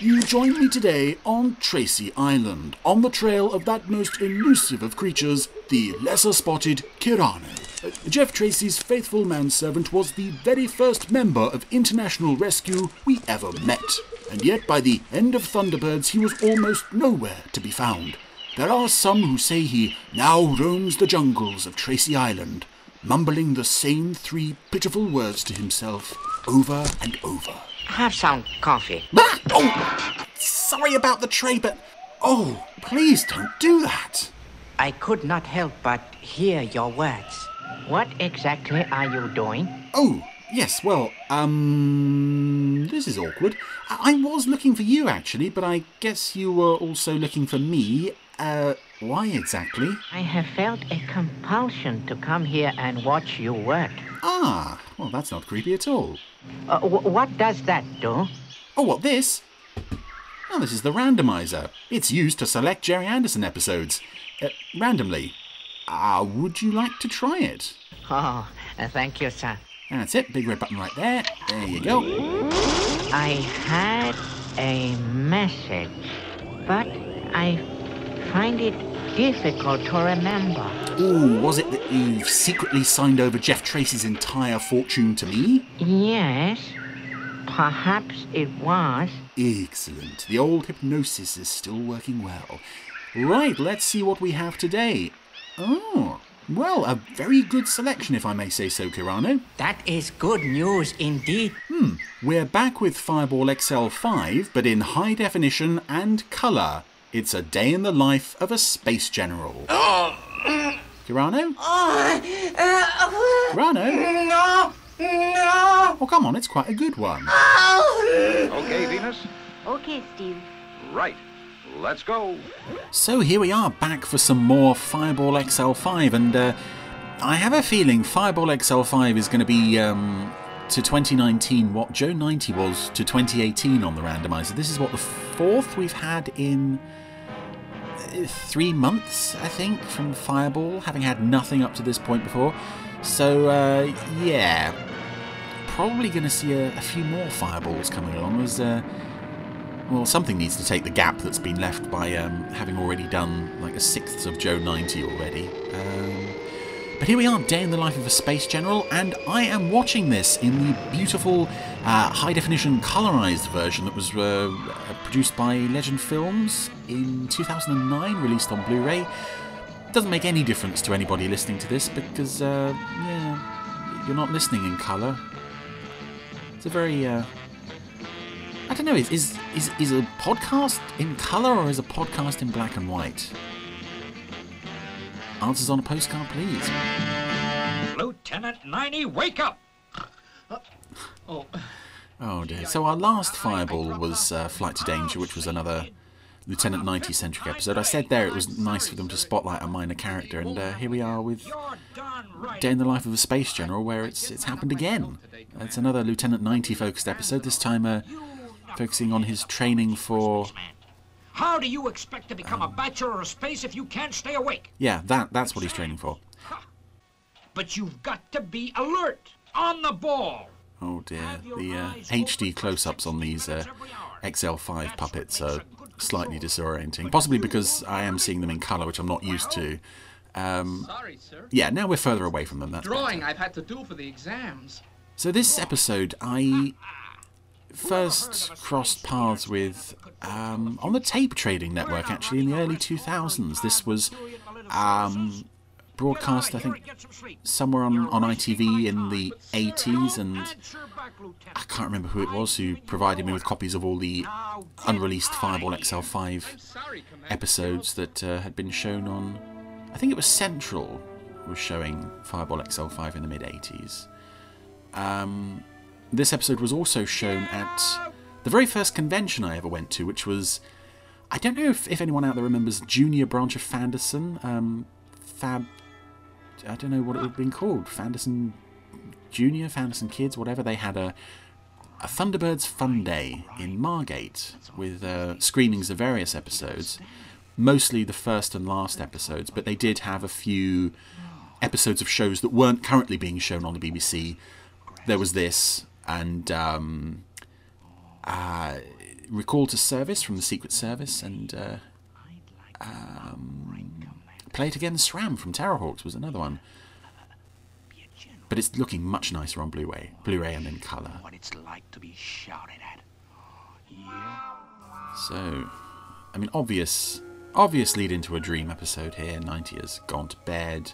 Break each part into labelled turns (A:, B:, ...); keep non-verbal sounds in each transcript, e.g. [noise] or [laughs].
A: You join me today on Tracy Island, on the trail of that most elusive of creatures, the lesser spotted Kirano. Uh, Jeff Tracy's faithful manservant was the very first member of International Rescue we ever met, and yet by the end of Thunderbirds he was almost nowhere to be found. There are some who say he now roams the jungles of Tracy Island, mumbling the same three pitiful words to himself over and over.
B: Have some coffee.
A: Ah! Oh, sorry about the tray, but oh, please don't do that.
B: I could not help but hear your words. What exactly are you doing?
A: Oh, yes, well, um, this is awkward. I, I was looking for you actually, but I guess you were also looking for me. Uh, why exactly?
B: I have felt a compulsion to come here and watch you work.
A: Ah, well, that's not creepy at all.
B: Uh, wh- what does that do?
A: Oh, what, this? Oh, this is the randomizer. It's used to select Gerry Anderson episodes. Uh, randomly. Ah, would you like to try it?
B: Oh, uh, thank you, sir.
A: That's it, big red button right there. There you go.
B: I had a message, but I find it difficult to remember.
A: Ooh, was it that you secretly signed over Jeff Tracy's entire fortune to me?
B: Yes, perhaps it was.
A: Excellent. The old hypnosis is still working well. Right, let's see what we have today. Oh, well, a very good selection, if I may say so, Kirano.
B: That is good news indeed.
A: Hmm, we're back with Fireball XL5, but in high definition and colour. It's a day in the life of a space general. Oh, mm. Kirano? Oh, uh, uh, Kirano?
C: No, no.
A: Oh, come on, it's quite a good one.
D: Okay, Venus?
E: Okay, Steve.
D: Right. Let's go.
A: So here we are, back for some more Fireball XL5, and uh, I have a feeling Fireball XL5 is going to be um, to 2019 what Joe 90 was to 2018 on the randomizer. This is what the fourth we've had in three months, I think, from Fireball, having had nothing up to this point before. So uh, yeah, probably going to see a, a few more Fireballs coming along. There's uh, well, something needs to take the gap that's been left by um, having already done like a sixth of Joe 90 already. Um, but here we are, Day in the Life of a Space General, and I am watching this in the beautiful uh, high definition colorized version that was uh, produced by Legend Films in 2009, released on Blu ray. Doesn't make any difference to anybody listening to this because, uh, yeah, you're not listening in color. It's a very uh, I don't know. Is, is is is a podcast in color or is a podcast in black and white? Answers on a postcard, please.
F: Lieutenant Ninety, wake up!
A: Oh dear. So our last fireball was uh, Flight to Danger, which was another Lieutenant 90 centric episode. I said there it was nice for them to spotlight a minor character, and uh, here we are with
F: You're done right.
A: Day in the Life of a Space General, where it's it's happened again. It's another Lieutenant 90 focused episode. This time, uh, focusing on his training for
F: How do you expect to become a bachelor of space if you can't stay awake?
A: yeah that that's what he's training for.
F: But you've got to be alert, on the ball.
A: Oh dear, the uh, HD close-ups on these uh, XL5 puppets are slightly disorienting. Possibly because I am seeing them in colour, which I'm not used to. Um,
G: Sorry, sir.
A: yeah, now we're further away from them. That's
G: Drawing
A: better.
G: I've had to do for the exams.
A: So this episode, I first crossed paths with um, on the Tape Trading Network, actually in the early 2000s. This was um, broadcast, I think, somewhere on, on ITV in the 80s, and I can't remember who it was who provided me with copies of all the unreleased Fireball XL5 episodes that uh, had been shown on. I think it was Central was showing Fireball XL5 in the mid 80s. Um, this episode was also shown at the very first convention I ever went to, which was. I don't know if, if anyone out there remembers Junior Branch of Fanderson. Um, Fab. I don't know what it would have been called. Fanderson Junior, Fanderson Kids, whatever. They had a, a Thunderbirds Fun Day in Margate with uh, screenings of various episodes, mostly the first and last episodes, but they did have a few episodes of shows that weren't currently being shown on the BBC. There was this, and um, uh, recalled to service from the Secret Service and uh, um, Play It Again SRAM from Terrahawks was another one. But it's looking much nicer on Blu-ray, Blu-ray and in colour.
F: What it's like to be shouted at.
A: So, I mean, obvious, obvious lead into a dream episode here. 90 has gone to bed,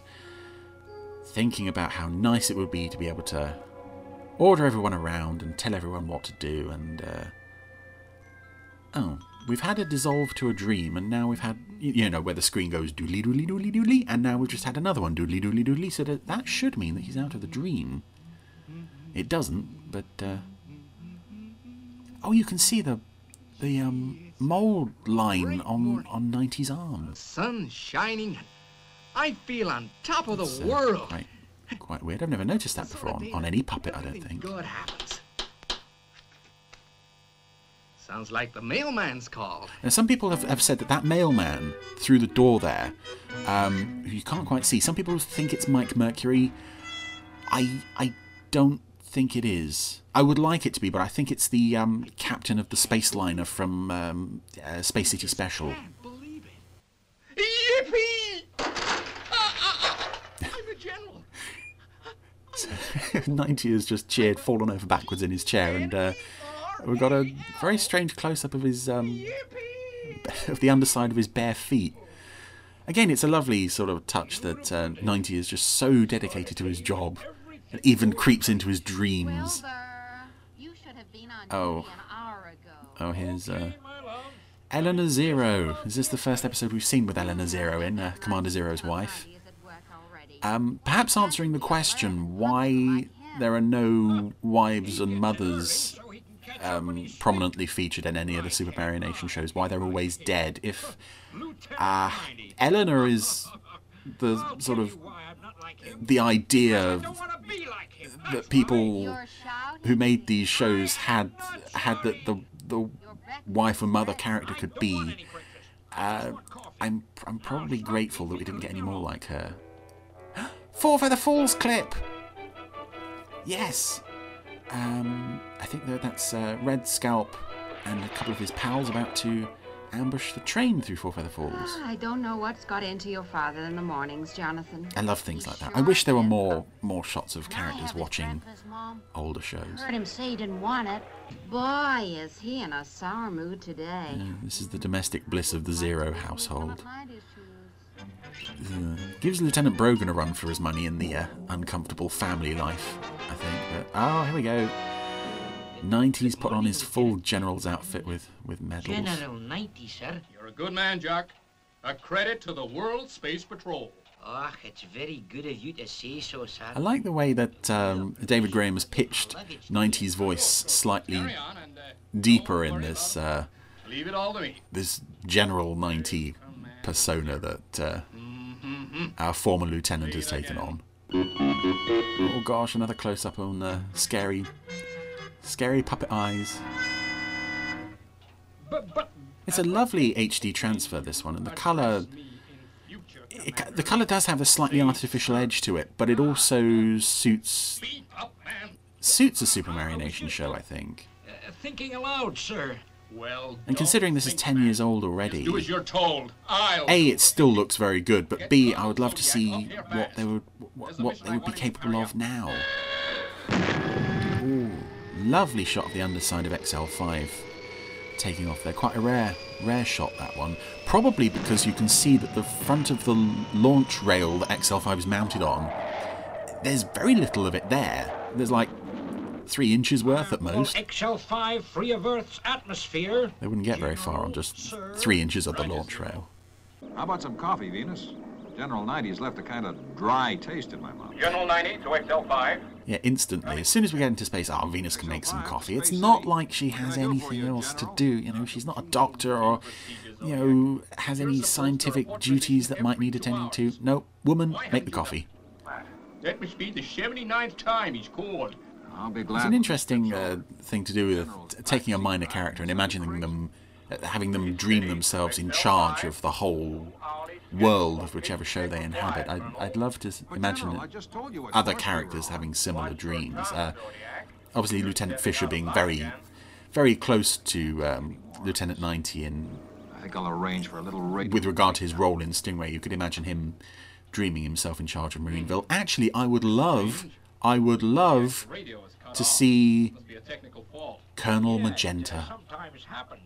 A: thinking about how nice it would be to be able to order everyone around and tell everyone what to do. And uh, oh, we've had a dissolve to a dream, and now we've had you know where the screen goes doodly doodly doodly doodly, and now we've just had another one doodly doodly doodly. So that that should mean that he's out of the dream. It doesn't, but uh, oh, you can see the the um, mold line on on 90's arm.
G: Sun shining. I feel on top of the
A: uh,
G: world.
A: Quite, quite weird. I've never noticed that before on, on any puppet. I don't think.
G: Good happens. Sounds like the mailman's called.
A: Now, some people have, have said that that mailman through the door there, um, who you can't quite see. Some people think it's Mike Mercury. I I don't think it is. I would like it to be, but I think it's the um, captain of the space liner from um, uh, Space City Special.
G: Can't believe it. Yippee! Ah, ah, ah. I'm a general. [laughs]
A: 90 has just cheered, fallen over backwards in his chair, and uh, we've got a very strange close up of his um, [laughs] of the underside of his bare feet. Again, it's a lovely sort of touch that uh, 90 is just so dedicated to his job, and even creeps into his dreams. Oh. Oh, here's uh, Eleanor Zero. Is this the first episode we've seen with Eleanor Zero in, uh, Commander Zero's wife?
E: Is at work already.
A: Um, perhaps answering the question why there are no wives and mothers um, prominently featured in any of the Supermarionation shows, why they're always dead. If uh, Eleanor is the sort of the idea that people who made these shows had had that the the wife and mother character could be. Uh, I'm I'm probably grateful that we didn't get any more like her. Four Feather Falls clip. Yes. Um, I think that that's uh, Red Scalp and a couple of his pals about to ambush the train through Four Feather Falls.
E: I don't know what's got into your father in the mornings, Jonathan.
A: I love things like that. I wish there were more more shots of characters watching older shows.
E: Heard him say he didn't want it. Boy, is he in a sour mood today.
A: Yeah, this is the domestic bliss of the Zero household. Uh, gives Lieutenant Brogan a run for his money in the uh, uncomfortable family life, I think. But oh, here we go. 90s put on his full general's outfit with with medals.
B: General 90, sir.
G: You're a good man, Jack. A credit to the World Space Patrol.
B: Oh, it's very good of you to say so, sir.
A: I like the way that um, David Graham has pitched 90s voice slightly
G: and uh,
A: deeper in this uh.
G: Leave it all to me.
A: this General 90 persona that uh, our former lieutenant has taken on. Oh gosh, another close up on the scary, scary puppet eyes. It's a lovely HD transfer, this one, and the colour. It, the colour does have a slightly artificial edge to it, but it also suits
G: beat up, man.
A: suits a Supermarionation show, I think.
F: Uh, thinking aloud, sir.
G: Well,
A: And considering this is 10 years old already,
G: do as you're told. I'll.
A: A, it still looks very good, but B, I would love to see what they would what, what they would be capable of now. Ooh, lovely shot of the underside of XL5 taking off there. Quite a rare rare shot that one. Probably because you can see that the front of the launch rail that XL5 is mounted on, there's very little of it there. There's like three inches worth at most.
F: XL5 free of Earth's atmosphere.
A: They wouldn't get very far on just three inches of the launch rail.
D: How about some coffee, Venus? General 90's left a kind of dry taste in my mouth.
H: General 90 to XL5.
A: Yeah, instantly. As soon as we get into space, oh, Venus can make some coffee. It's not like she has anything else to do. You know, she's not a doctor or, you know, has any scientific duties that might need attending to. No, woman, make the coffee.
G: That must be the 79th time he's called.
D: I'll be
A: It's an interesting uh, thing to do with taking a minor character and imagining them, uh, having them dream themselves in charge of the whole world of whichever show they inhabit. I'd, I'd love to imagine
D: General, I
A: it
D: just told you what
A: other characters having similar dreams. Uh, obviously, Lieutenant Fisher being very, very close to um, Lieutenant 90 in
D: I think I'll arrange for a little
A: with regard to his role in Stingray. You could imagine him dreaming himself in charge of Marineville. Actually, I would love, I would love to see Colonel Magenta
F: Sometimes happens.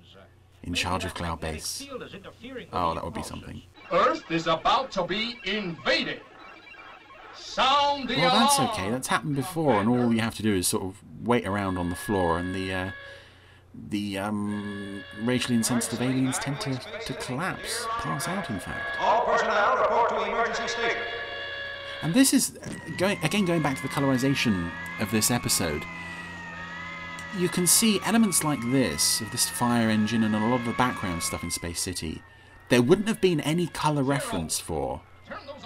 A: In charge of Cloud Base.
F: field is interfering with
A: Oh, that would be something.
G: Earth is about to be invaded. Sound the
A: Well, that's okay. That's happened before, and all you have to do is sort of wait around on the floor, and the uh, the um, racially insensitive aliens tend to, to collapse, pass out, in fact.
H: All personnel report to emergency station.
A: And this is going again going back to the colorization of this episode. You can see elements like this of this fire engine and a lot of the background stuff in Space City. There wouldn't have been any color reference for.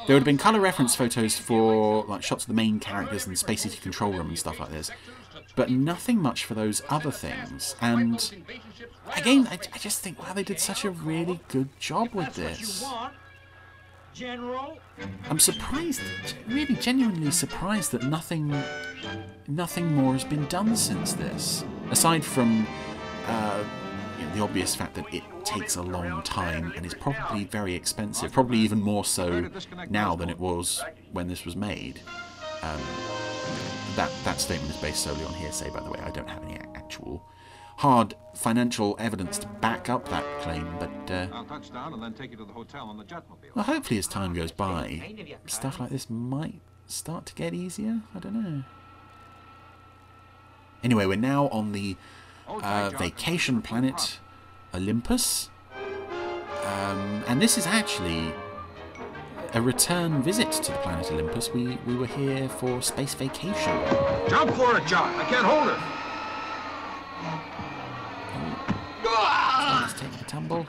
A: There would have been color reference photos for like shots of the main characters and Space City control room and stuff like this, but nothing much for those other things. And again, I, I just think wow, they did such a really good job with this.
F: General.
A: I'm surprised, really genuinely surprised that nothing, nothing more has been done since this. Aside from uh, you know, the obvious fact that it takes a long time and is probably very expensive, probably even more so now than it was when this was made. Um, that that statement is based solely on hearsay, by the way. I don't have any actual hard financial evidence to back up that claim, but. Uh,
D: I'll touch down and then take you to the hotel on the jetmobile.
A: well, hopefully, as time goes by, stuff like this might start to get easier. I don't know. Anyway, we're now on the uh, vacation planet Olympus. Um, and this is actually a return visit to the planet Olympus. We, we were here for space vacation.
D: Jump for it, Jock. I can't hold it.
A: Let's take a tumble.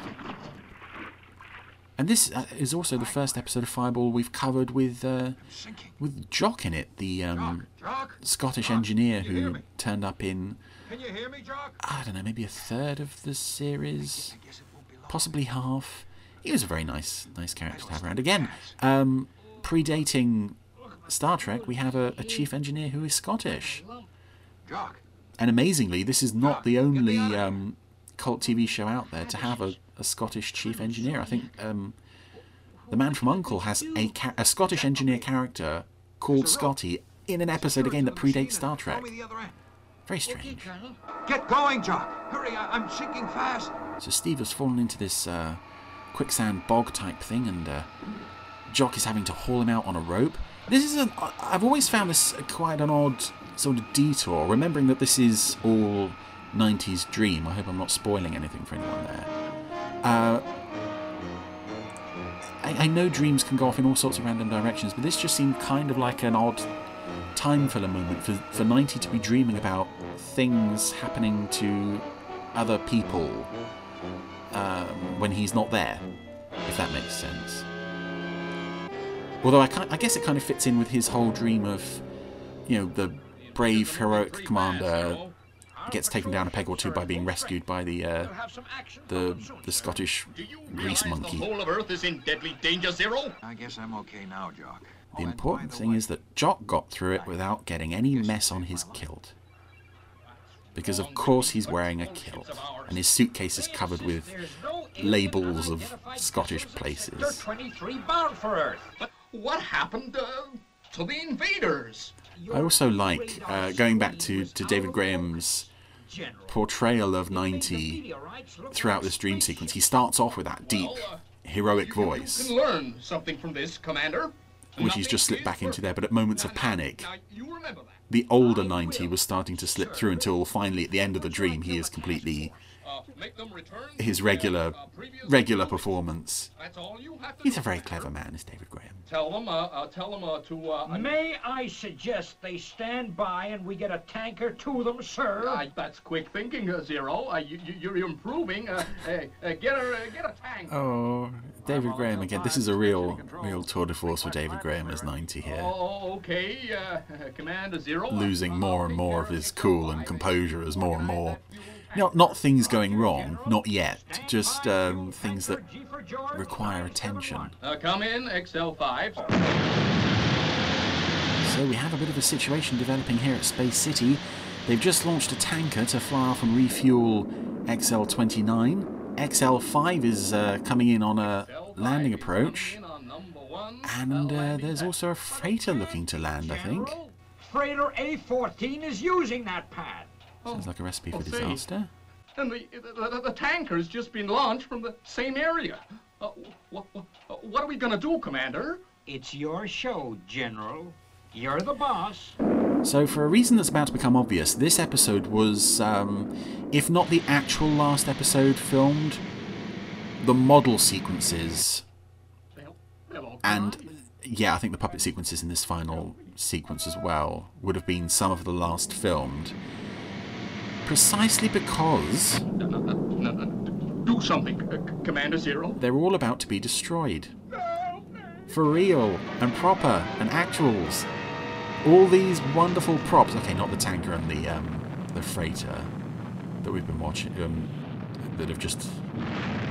A: And this uh, is also the first episode of Fireball we've covered with uh, with Jock in it, the um, Scottish engineer
D: can you hear
A: who turned up in
D: Can you hear me, Jock?
A: I don't know, maybe a third of the series,
D: Guess it won't be long.
A: possibly half. He was a very nice, nice character to have around. Again, um, predating Star Trek, we have a, a chief engineer who is Scottish,
D: Jock.
A: and amazingly, this is not the only um, cult TV show out there to have a, a Scottish chief engineer. I think um, the Man from Uncle has a, ca- a Scottish engineer character called Scotty in an episode again that predates Star Trek.
D: Throw me the other end.
A: Very strange.
D: Get going, Jock. Hurry, I- I'm sinking fast.
A: So Steve has fallen into this uh, quicksand bog type thing, and uh, Jock is having to haul him out on a rope. This is an. I've always found this quite an odd sort of detour, remembering that this is all 90s dream. I hope I'm not spoiling anything for anyone there. Uh, I, I know dreams can go off in all sorts of random directions, but this just seemed kind of like an odd time filler moment for, for 90 to be dreaming about things happening to other people um, when he's not there, if that makes sense. Although I, I guess it kind of fits in with his whole dream of, you know, the brave, heroic commander gets taken down a peg or two by being rescued by the uh,
F: Have some action.
A: the the Scottish
G: Do you
A: grease monkey.
G: the whole of Earth is in deadly danger, Zero?
D: I guess I'm okay now, Jock.
A: The
D: Oh,
A: important thing is that Jock got through it without getting any mess on his kilt. Because of course he's wearing a kilt, and his suitcase is covered with
F: There's no
A: labels of
F: unidentified
A: Scottish places.
F: 23 bound for Earth.
G: But what happened uh, to the invaders?
A: I also like uh, going back to, to David Graham's
F: General.
A: Portrayal of 90 throughout this dream sequence. He starts off with that deep, uh, heroic
G: You
A: voice,
G: can learn something from this, Commander.
A: which he's just slipped back into there, but at moments of panic,
G: Now, you remember that.
A: the older 90 was starting to slip through until finally at the end of the dream he is completely
G: Uh, make them return
A: his regular
G: their, uh,
A: regular
G: position.
A: performance.
G: That's all you have to
A: He's
G: do.
A: a very clever man, is David Graham.
G: Tell them, uh, uh, tell them uh, to. Uh,
F: May I suggest they stand by and we get a tanker to them, sir?
G: Uh, that's quick thinking, uh, Zero. Uh, you, you, you're improving. Uh, hey, uh, get a uh, get a tank.
A: Oh, David Graham again. This is a real, real tour de force for David Graham as 90 here.
G: Oh, okay. Uh, [laughs] Commander Zero.
A: Losing more and more of his cool and composure as more and more. Not, not things going wrong, not yet. Just um, things that
F: G for George,
A: require attention.
G: Uh, come in, XL5.
A: So we have a bit of a situation developing here at Space City. They've just launched a tanker to fly off and refuel XL-29. XL-5 is uh, coming in on a landing approach. And uh, there's also a freighter looking to land, I think.
F: Freighter A14 is using that pad.
A: Sounds like a recipe for
G: Oh, see.
A: disaster.
G: And the, the, the, the tanker's just been launched from the same area. Uh, what, what, what are we gonna do, Commander?
F: It's your show, General. You're the boss.
A: So, for a reason that's about to become obvious, this episode was, um, if not the actual last episode filmed, the model sequences
G: They'll, they'll all come
A: and yeah, I think the puppet sequences in this final sequence as well would have been some of the last filmed. Precisely because
G: No, no, no, no, no. Do something, uh, C- Commander Zero.
A: they're all about to be destroyed. For real, and proper, and actuals. All these wonderful props. Okay, not the tanker and the um, the freighter that we've been watching. Um, that have just.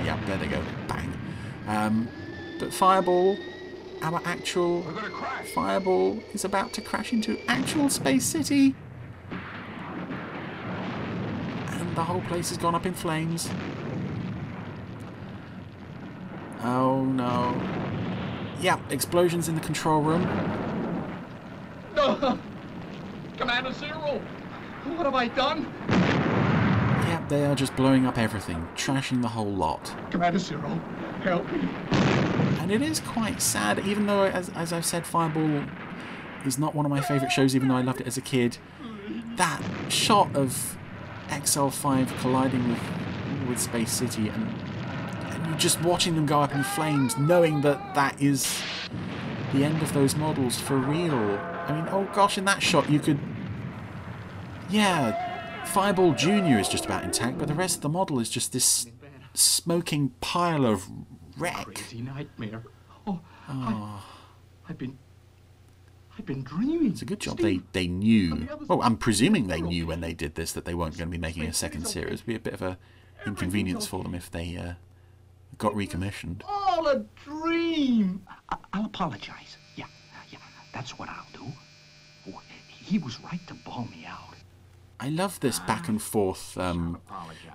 A: Yeah, there they go. Bang. Um, but Fireball, our actual
D: We're gonna crash.
A: Fireball is about to crash into actual Space City. And the whole place has gone up in flames. Oh no. Yeah, explosions in the control room.
G: No. [laughs] Commander Zero, what have I done?
A: Yeah, they are just blowing up everything, trashing the whole lot.
G: Commander Zero, help me.
A: And it is quite sad, even though, as, as I've said, Fireball is not one of my favourite shows, even though I loved it as a kid. That shot of XL5 colliding with, with Space City and, and you just watching them go up in flames, knowing that that is the end of those models for real. I mean, oh gosh, in that shot you could. Yeah, Fireball Jr. is just about intact, but the rest of the model is just this smoking pile of wreck.
G: Crazy nightmare. Oh, I, ah. I've been, I've been dreaming.
A: It's a good job they, they knew. Well, I'm presuming they knew when they did this that they weren't going to be making a second series. It'd be a bit of a inconvenience for them if they uh, got recommissioned.
G: All a dream.
I: I- I'll apologize. Yeah, yeah, that's what I'll do. Oh, he was right to bawl me out.
A: I love this back and forth um,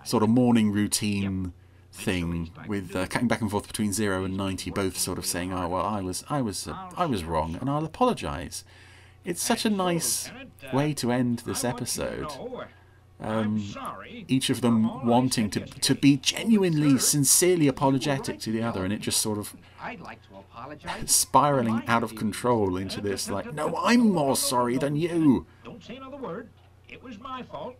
A: sort of morning routine thing with uh, cutting back and forth between zero and ninety, both sort of saying, "Oh well, I was I was uh, I was wrong, and I'll apologise." It's such a nice way to end this episode. Um, each of them wanting to to be genuinely, sincerely apologetic to the other, and it just sort of spiraling out of control into this like, no, I'm more sorry than you.
F: Don't say another word. It was my fault.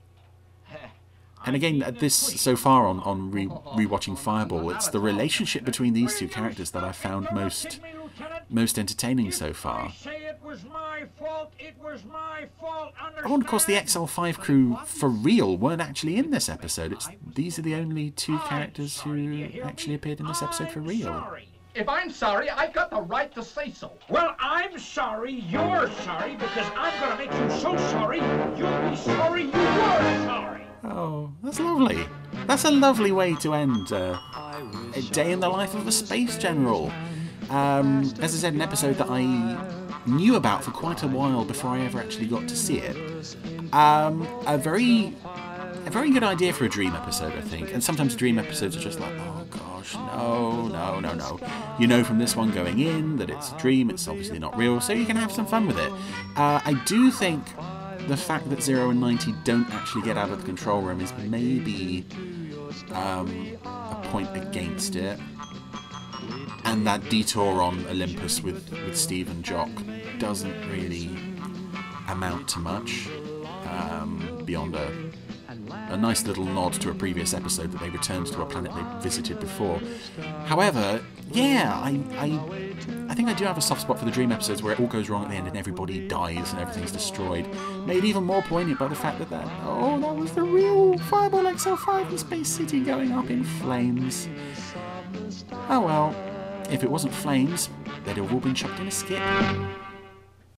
A: And again, uh, this so far on on re- rewatching Fireball, it's the relationship between these two characters that I found most most entertaining so far.
F: Say it was my fault. It was my fault.
A: Oh, and of course, the XL5 crew for real weren't actually in this episode. It's these are the only two characters who actually appeared in this episode for real.
G: If I'm sorry, I've got the right to say so.
F: Well, I'm sorry you're sorry because I'm going to make you so sorry you'll be sorry you were sorry.
A: Oh, that's lovely. That's a lovely way to end uh, a day in the life of a space general. Um, as I said, an episode that I knew about for quite a while before I ever actually got to see it. Um, a very, a very good idea for a dream episode, I think. And sometimes dream episodes are just like, oh gosh, no, no, no, no. You know from this one going in that it's a dream. It's obviously not real, so you can have some fun with it. Uh, I do think the fact that Zero and 90 don't actually get out of the control room is maybe um, a point against it. And that detour on Olympus with, with Steve and Jock doesn't really amount to much um, beyond a, a nice little nod to a previous episode that they returned to a planet they visited before. However, yeah, I, I I think I do have a soft spot for the dream episodes where it all goes wrong at the end and everybody dies and everything's destroyed. Made even more poignant by the fact that that oh that was the real Fireball XL5 in Space City going up in flames. Oh well, if it wasn't flames, they'd have all been chucked in a skip.